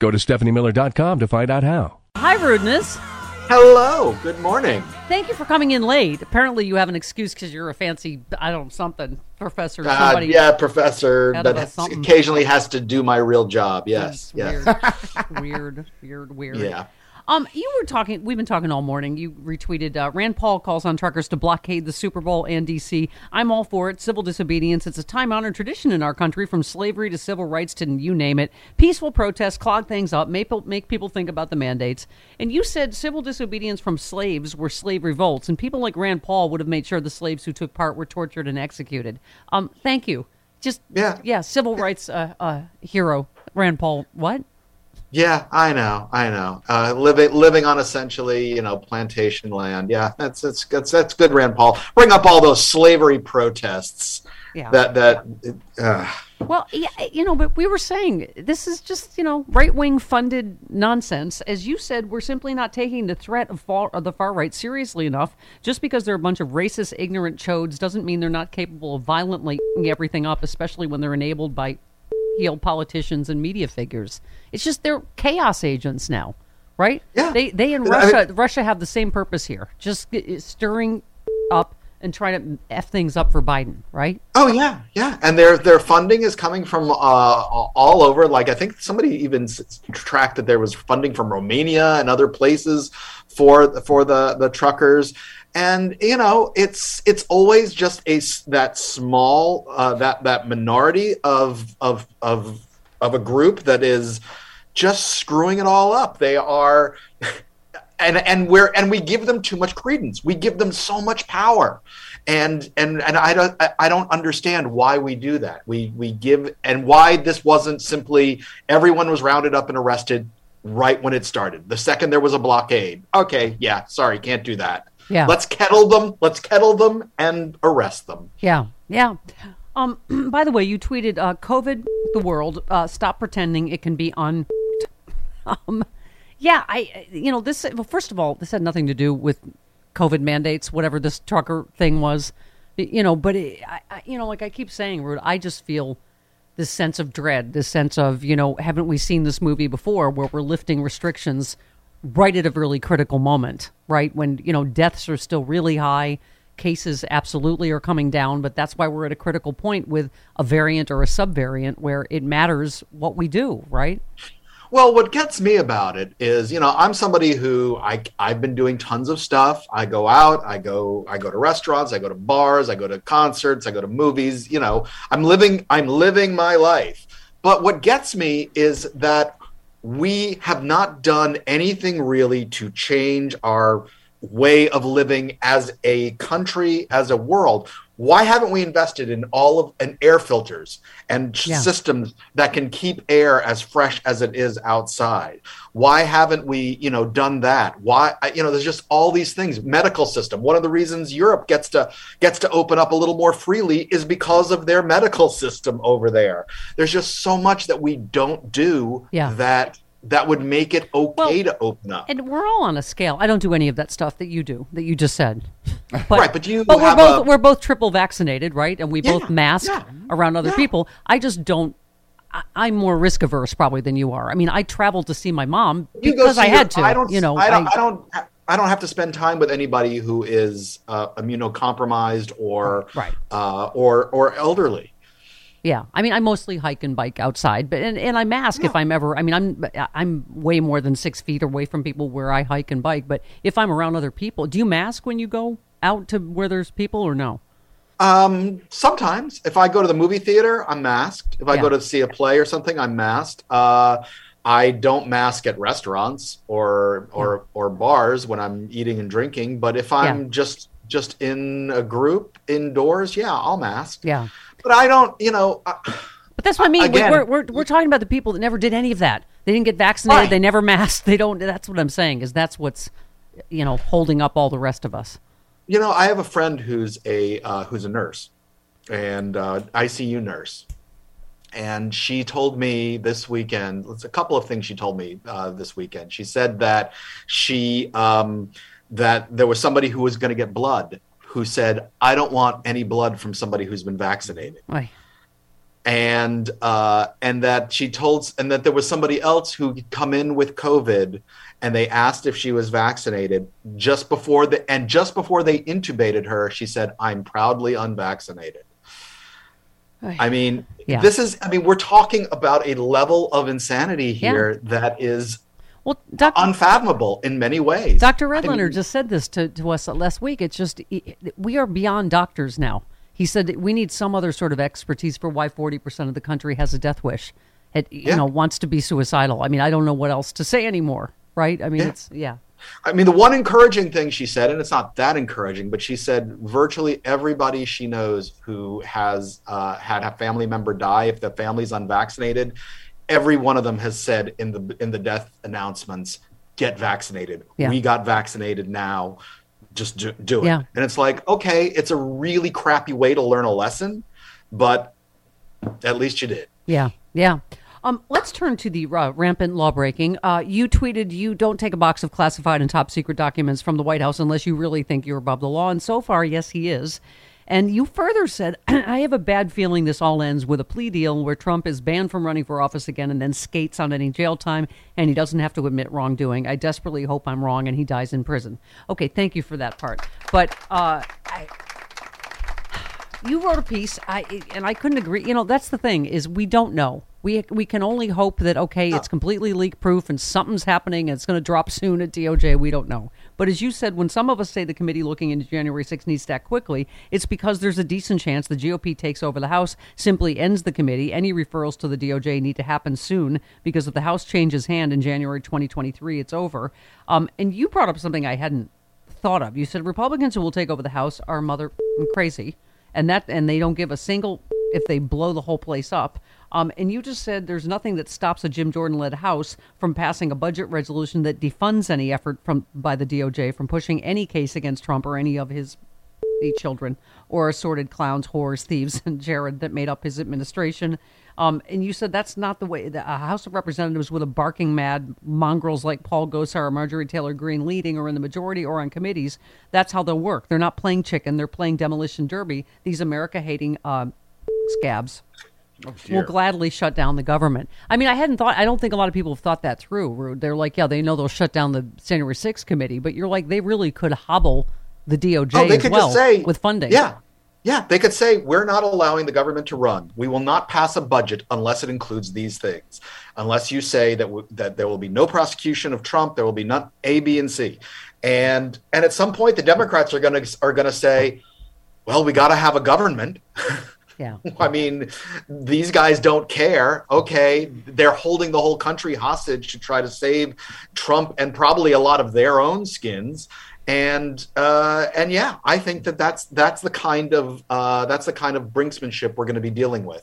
Go to stephaniemiller.com to find out how. Hi, Rudeness. Hello. Good morning. Thank you for coming in late. Apparently, you have an excuse because you're a fancy, I don't know, something professor. Uh, Somebody. yeah, professor, that of but a something. occasionally has to do my real job. Yes. That's Yes. Weird. weird. Weird. Weird. Yeah. Um, you were talking. We've been talking all morning. You retweeted. Uh, Rand Paul calls on truckers to blockade the Super Bowl and DC. I'm all for it. Civil disobedience. It's a time-honored tradition in our country, from slavery to civil rights to you name it. Peaceful protests clog things up, make, make people think about the mandates. And you said civil disobedience from slaves were slave revolts, and people like Rand Paul would have made sure the slaves who took part were tortured and executed. Um, thank you. Just Yeah. yeah. Civil rights uh, uh, hero Rand Paul. What? Yeah, I know, I know. Uh, living living on essentially, you know, plantation land. Yeah, that's that's that's, that's good, Rand Paul. Bring up all those slavery protests. Yeah. That that. Uh, Well, yeah, you know, but we were saying this is just you know right wing funded nonsense. As you said, we're simply not taking the threat of, far, of the far right seriously enough. Just because they're a bunch of racist, ignorant chodes doesn't mean they're not capable of violently everything up, especially when they're enabled by heeled politicians and media figures. It's just they're chaos agents now, right? Yeah. They they in I Russia mean- Russia have the same purpose here, just stirring up and trying to f things up for Biden, right? Oh yeah, yeah, and their their funding is coming from uh, all over. Like I think somebody even tracked that there was funding from Romania and other places for for the the truckers. And you know, it's it's always just a that small uh, that that minority of of of of a group that is just screwing it all up. They are and and we're and we give them too much credence. We give them so much power, and and and I don't I- don't understand why we do that. We we give and why this wasn't simply everyone was rounded up and arrested right when it started. The second there was a blockade, okay, yeah, sorry, can't do that. Yeah. let's kettle them. Let's kettle them and arrest them. Yeah, yeah. Um, by the way, you tweeted, uh, "COVID, the world, uh, stop pretending it can be un." Um, yeah, I, you know, this. Well, first of all, this had nothing to do with COVID mandates, whatever this trucker thing was, you know. But it, I, I, you know, like I keep saying, Rude, I just feel this sense of dread, this sense of, you know, haven't we seen this movie before, where we're lifting restrictions right at a really critical moment, right when you know deaths are still really high cases absolutely are coming down, but that's why we're at a critical point with a variant or a subvariant where it matters what we do, right? Well, what gets me about it is, you know, I'm somebody who I I've been doing tons of stuff. I go out, I go I go to restaurants, I go to bars, I go to concerts, I go to movies, you know. I'm living I'm living my life. But what gets me is that we have not done anything really to change our way of living as a country, as a world. Why haven't we invested in all of and air filters and Yeah. systems that can keep air as fresh as it is outside? Why haven't we, you know, done that? Why, you know, there's just all these things. Medical system. One of the reasons Europe gets to gets to open up a little more freely is because of their medical system over there. There's just so much that we don't do Yeah. that that would make it okay Well, to open up. And we're all on a scale. I don't do any of that stuff that you do, that you just said. But, Right, but you But we're both a- we're both triple vaccinated, right? And we Yeah, both mask yeah, around other yeah. people. I just don't. I, I'm more risk averse probably than you are. I mean, I traveled to see my mom You go because see I your- had to. I don't. you know, I don't. I, don't. I don't have to spend time with anybody who is uh, immunocompromised or Right. uh, or or elderly. Yeah, I mean, I mostly hike and bike outside, but and, and I mask if I'm ever. I mean, I'm I'm way more than six feet away from people where I hike and bike. But if I'm around other people, do you mask when you go out to where there's people or no? Um, sometimes, if I go to the movie theater, I'm masked. If I Yeah. go to see a play or something, I'm masked. Uh, I don't mask at restaurants or or or bars when I'm eating and drinking. But if I'm Yeah. just just in a group indoors, yeah, I'll mask. Yeah. But I don't. You know. I, But that's what I mean. Again- we're, we're, we're talking about the people that never did any of that. They didn't get vaccinated. Right. They never masked. They don't. That's what I'm saying. Is that's what's, you know, holding up all the rest of us. you know, I have a friend who's a uh, who's a nurse and uh, ICU nurse, and she told me this weekend. It's a couple of things she told me uh, this weekend. She said that she um, that there was somebody who was going to get blood who said, "I don't want any blood from somebody who's been vaccinated." Right. and uh, and that she told and that there was somebody else who come in with COVID, and they asked if she was vaccinated just before the and just before they intubated her, she said, "I'm proudly unvaccinated." I mean, Yeah. this is I mean, we're talking about a level of insanity Yeah. here that is Well, Dr. unfathomable in many ways. Dr. I mean, just said this to, to us last week. It's just, we are beyond doctors now. He said that we need some other sort of expertise for why 40% of the country has a death wish. It, you Yeah. know, wants to be suicidal. I mean, I don't know what else to say anymore, right? I mean, Yeah. it's, yeah. I mean, the one encouraging thing she said, and it's not that encouraging, but she said virtually everybody she knows who has uh, had a family member die, if the family's unvaccinated, every one of them has said in the in the death announcements, "Get vaccinated. Yeah. We got vaccinated now. Just do, do it." Yeah. And it's like, okay, it's a really crappy way to learn a lesson, but at least you did. Yeah, yeah. Um, let's turn to the uh, rampant law breaking. Uh, you tweeted you don't take a box of classified and top secret documents from the White House unless you really think you're above the law. And so far, yes, he is. And you further said, I have a bad feeling this all ends with a plea deal where Trump is banned from running for office again and then skates on any jail time and he doesn't have to admit wrongdoing. I desperately hope I'm wrong and he dies in prison. Okay, thank you for that part. But uh, I, you wrote a piece I and I couldn't agree. You know, that's the thing is we don't know. We we can only hope that okay, it's completely leak proof and something's happening and it's going to drop soon at DOJ. We don't know. But as you said, when some of us say the committee looking into January 6th needs to act quickly, it's because there's a decent chance the GOP takes over the House, simply ends the committee. Any referrals to the DOJ need to happen soon because if the House changes hand in January 2023, it's over. Um, and you brought up something I hadn't thought of. You said Republicans who will take over the House are mother crazy, and that and they don't give a single if they blow the whole place up. Um, and you just said there's nothing that stops a Jim Jordan-led House from passing a budget resolution that defunds any effort from by the DOJ from pushing any case against Trump or any of his children or assorted clowns, whores, thieves, and Jared that made up his administration. Um, and you said that's not the way. The House of Representatives with a barking mad mongrels like Paul Gosar or Marjorie Taylor Greene leading, or in the majority, or on committees. That's how they'll work. They're not playing chicken. They're playing demolition derby. These America-hating uh, scabs Oh, will gladly shut down the government. I mean, I hadn't thought. I don't think a lot of people have thought that through. They're like, yeah, they know they'll shut down the January 6th committee, but you're like, they really could hobble the DOJ Oh, they could well just say with funding. Yeah, yeah. They could say we're not allowing the government to run. We will not pass a budget unless it includes these things. Unless you say that w- that there will be no prosecution of Trump, there will be none A, B, and C. And and at some point, the Democrats are going to are going to say, well, we got to have a government. yeah. I mean, these guys don't care. Okay, they're holding the whole country hostage to try to save Trump and probably a lot of their own skins. and uh, and yeah, I think that that's that's the kind of uh, that's the kind of brinksmanship we're going to be dealing with.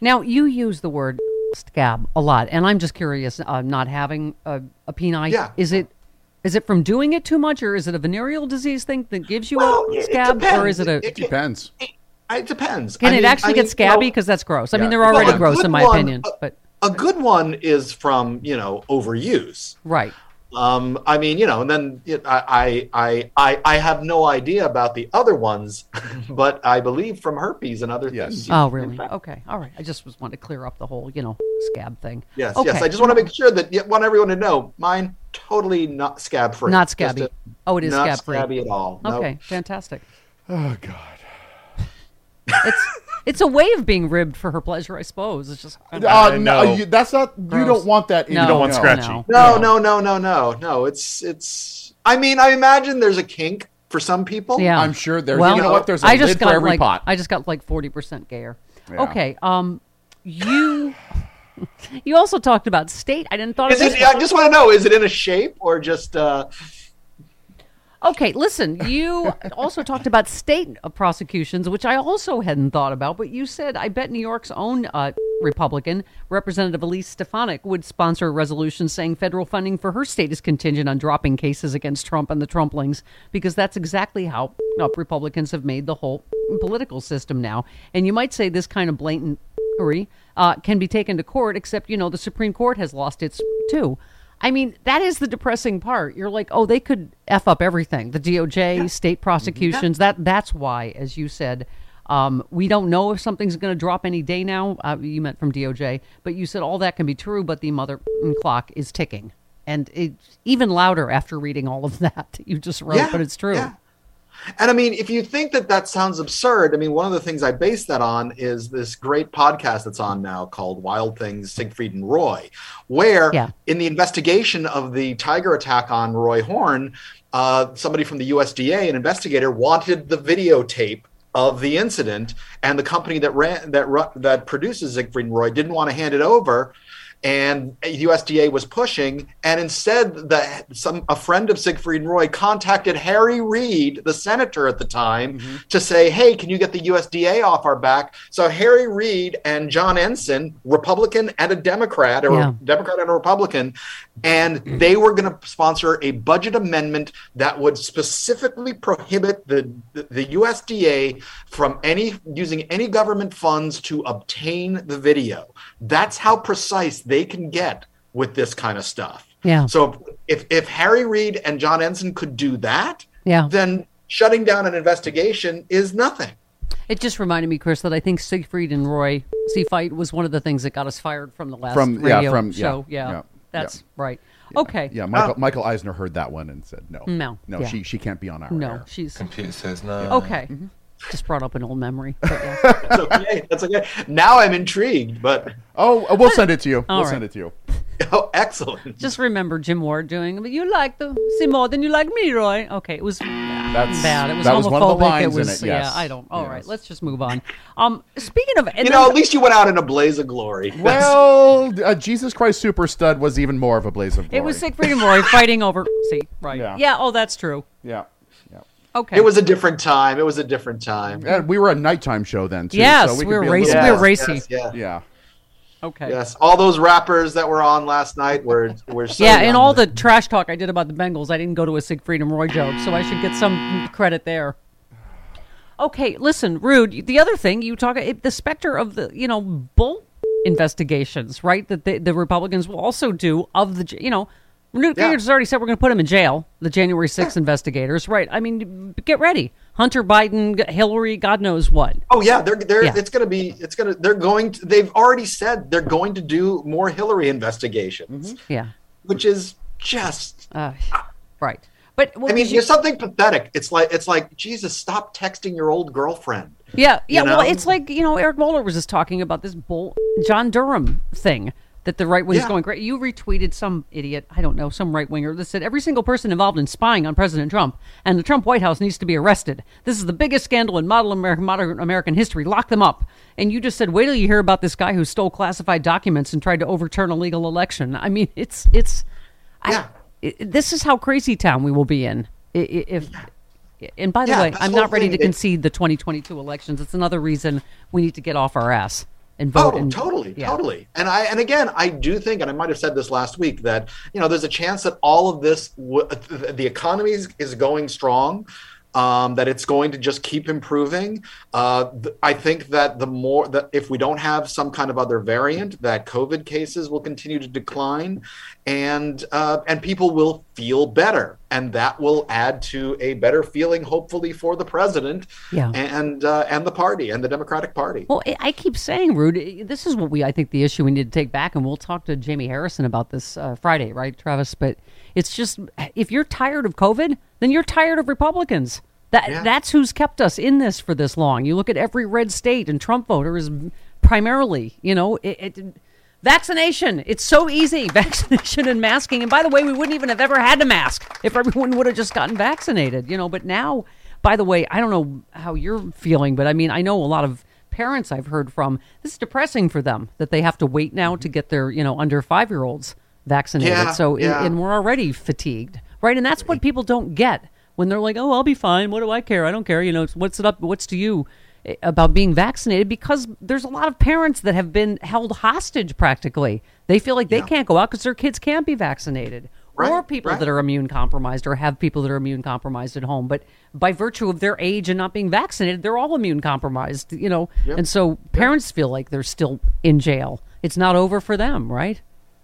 Now, you use the word scab a lot, and I'm just curious, uh, not having a, a penile, Yeah. is it is it from doing it too much, or is it a venereal disease thing that gives you Well, a scab, or is it a... It- Depends. It, it depends. can I it actually I get mean, scabby? you know, Because that's gross. I Yeah. mean, they're already a gross in my one- opinion, a- but a good one is from you know overuse. right. Um, I mean, you know, and then it, I, I, I, I have no idea about the other ones, but I believe from herpes and other Yes. things. Oh, really? Okay. All right. I just was wanting to clear up the whole, you know, scab thing. Yes, okay. yes. I just want to make sure that you want everyone to know mine totally not scab free. Not scabby. Oh, it is not scab-free. scabby at all. Nope. Okay, fantastic. Oh God. It's it's a way of being ribbed for her pleasure, I suppose. It's just Uh, I no, know. you, that's not. You Gross. don't want that. In no, your- don't want no, scratchy. No, No, no, no, no, no, no. It's it's. I mean, I imagine there's a kink for some people. Yeah, I'm sure there's. Well, you know what? There's a I just lid for got every like, pot. I just got like forty percent gayer. Yeah. Okay. Um, you you also talked about state. I didn't thought Is of it? I just want to know: is it in a shape or just? uh Okay, listen, you also talked about state prosecutions, which I also hadn't thought about, but you said, I bet New York's own uh, Republican, Representative Elise Stefanik, would sponsor a resolution saying federal funding for her state is contingent on dropping cases against Trump and the Trumplings, because that's exactly how uh, Republicans have made the whole political system now. And you might say this kind of blatant uh, can be taken to court, except, you know, the Supreme Court has lost its too. I mean, that is the depressing part. You're like, oh, they could f up everything. The DOJ, state prosecutions. That that's why, as you said, um, we don't know if something's going to drop any day now. Uh, you meant from DOJ, but you said all that can be true, but the mother clock is ticking, and it's even louder after reading all of that that you just wrote. Yeah, but it's true. And I mean, if you think that that sounds absurd, I mean, one of the things I base that on is this great podcast that's on now called Wild Things Siegfried and Roy, where Yeah. in the investigation of the tiger attack on Roy Horn, uh, somebody from the USDA, an investigator, wanted the videotape of the incident, and the company that ran that that produces Siegfried and Roy didn't want to hand it over. And USDA was pushing, and instead, the some a friend of Siegfried and Roy contacted Harry Reid, the senator at the time, mm-hmm. to say, "Hey, can you get the USDA off our back?" So Harry Reid and John Ensign, Republican and a Democrat, or Yeah. Democrat and a Republican, and they were going to sponsor a budget amendment that would specifically prohibit the, the the USDA from any using any government funds to obtain the video. That's how precise they can get with this kind of stuff. Yeah. So if if Harry Reid and John Ensign could do that, Yeah. then shutting down an investigation is nothing. It just reminded me, Chris, that I think Siegfried and Roy C fight was one of the things that got us fired from the last From- yeah, from- show. Yeah, yeah, that's yeah. right. Okay. Yeah, Michael, uh, Michael Eisner heard that one and said no. No, No, yeah. she she can't be on our No, air. she's Computer says no. okay. Mm-hmm. Just brought up an old memory. Yeah. That's okay. That's okay. Now I'm intrigued, but Oh, uh, we'll send it to you. All we'll right. send it to you. oh, excellent. Just remember Jim Ward doing. "But You like the see more than you like me, Roy. Okay, it was That's bad. It was that homophobic. was one of the lines it was in it. Yes. yeah. I don't. All right, Yes. let's just move on. Um, speaking of, and You then- know, at least you went out in a blaze of glory. Well, uh, Jesus Christ Super Stud was even more of a blaze of glory. it was Siegfried and Roy fighting over. See, right? Yeah. Yeah. Oh, that's true. Yeah. Yeah. Okay. It was a different time. It was a different time. And we were a nighttime show then too. Yes, so we, we were be a racing- we were racing. Yes, yeah. Yeah. Okay. Yes, all those rappers that were on last night were were so yeah, and all the trash talk I did about the Bengals, I didn't go to a Siegfried and Roy joke, so I should get some credit there. Okay, listen, Rude. The other thing you talk, it- the specter of the you know bull investigations, right? That the, the Republicans will also do of the you know. Newt Yeah. Gingrich has already said we're going to put him in jail. The January 6th investigators, right? I mean, get ready. Hunter Biden, Hillary, God knows what. Oh yeah, they're they're Yeah. it's gonna be it's gonna they're going to they've already said they're going to do more Hillary investigations, Yeah, which is just uh, right. But I mean, you- there's something pathetic. It's like it's like Jesus, stop texting your old girlfriend. Yeah, yeah. You Well, it's like you know Eric Mueller was just talking about this bull John Durham thing that the right wing Yeah. going great. You retweeted some idiot, I don't know, some right winger that said every single person involved in spying on President Trump and the Trump White House needs to be arrested. This is the biggest scandal in modern American, modern American history. Lock them up. And you just said, wait till you hear about this guy who stole classified documents and tried to overturn a legal election. I mean, it's it's. Yeah. I, i this is how crazy town we will be in if. And by the Yeah, way, I'm not ready to it- concede the 2022 elections. It's another reason we need to get off our ass and vote. Oh, and, totally, yeah. totally. And I and again, I do think, and I might have said this last week, that you know, there's a chance that all of this, w- the economy is, is going strong. Um, that it's going to just keep improving. Uh, th- I think that the more that if we don't have some kind of other variant, that COVID cases will continue to decline, and uh, and people will feel better, and that will add to a better feeling, hopefully, for the president Yeah. and uh, and the party and the Democratic Party. Well, I- keep saying, Rude, this is what we, I think, the issue we need to take back, and we'll talk to Jamie Harrison about this uh, Friday, right, Travis? But it's just, if you're tired of COVID, then you're tired of Republicans. That Yeah. That's who's kept us in this for this long. You look at every red state, and Trump voter is primarily, you know, it, it Vaccination. It's so easy. Vaccination and masking. And by the way, we wouldn't even have ever had to mask if everyone would have just gotten vaccinated, you know. But now, by the way, I don't know how you're feeling, but I mean, I know a lot of parents I've heard from, this is depressing for them that they have to wait now to get their, you know, under five year olds vaccinated. Yeah, so, yeah. and we're already fatigued, right? And that's what people don't get when they're like, oh, I'll be fine. What do I care? I don't care. You know, what's it up? What's to you? eh, about being vaccinated because there's a lot of parents that have been held hostage practically. They feel like they can't go out because their kids can't be vaccinated. Right, or people right. that are immune compromised or have people that are immune compromised at home. But by virtue of their age and not being vaccinated, they're all immune compromised, you know. And so parents feel like they're still in jail. It's not over for them, right?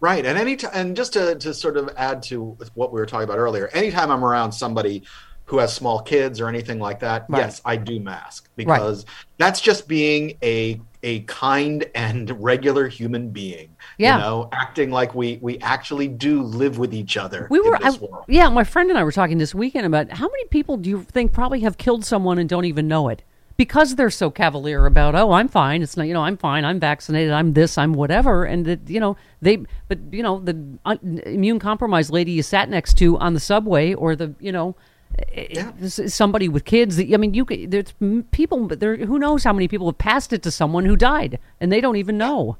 Right, and any t- and just to to sort of add to what we were talking about earlier, anytime I'm around somebody who has small kids or anything like that, Right. yes, I do mask because that's just being a a kind and regular human being. Yeah. you know, acting like we we actually do live with each other. We were, in this I, world. yeah. My friend and I were talking this weekend about how many people do you think probably have killed someone and don't even know it because they're so cavalier about, oh, I'm fine. It's not, you know, I'm fine. I'm vaccinated. I'm this. I'm whatever. And that, you know, they, but you know, the un, immune compromised lady you sat next to on the subway, or the, you know. Eh, yeah. s- Somebody with kids. that- I mean, you. could- There's people. but There. Who knows how many people have passed it to someone who died and they don't even know.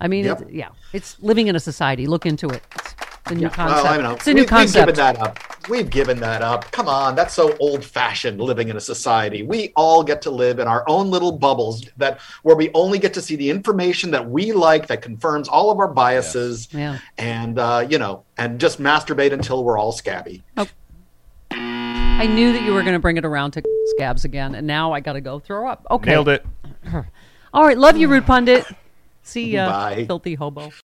I mean, Yep. it's, yeah, it's living in a society. Look into it. It's a new Yeah, concept. Well, I know. It's a new we, concept. That up. We've given that up. Come on, that's so old-fashioned. Living in a society, we all get to live in our own little bubbles that where we only get to see the information that we like that confirms all of our biases. Yeah. And uh, you know, and just masturbate until we're all scabby. I knew that you were going to bring it around to scabs again, and now I got to go throw up. Okay. Nailed it. All right. Love you, Rude Pundit. See ya, Bye. filthy hobo.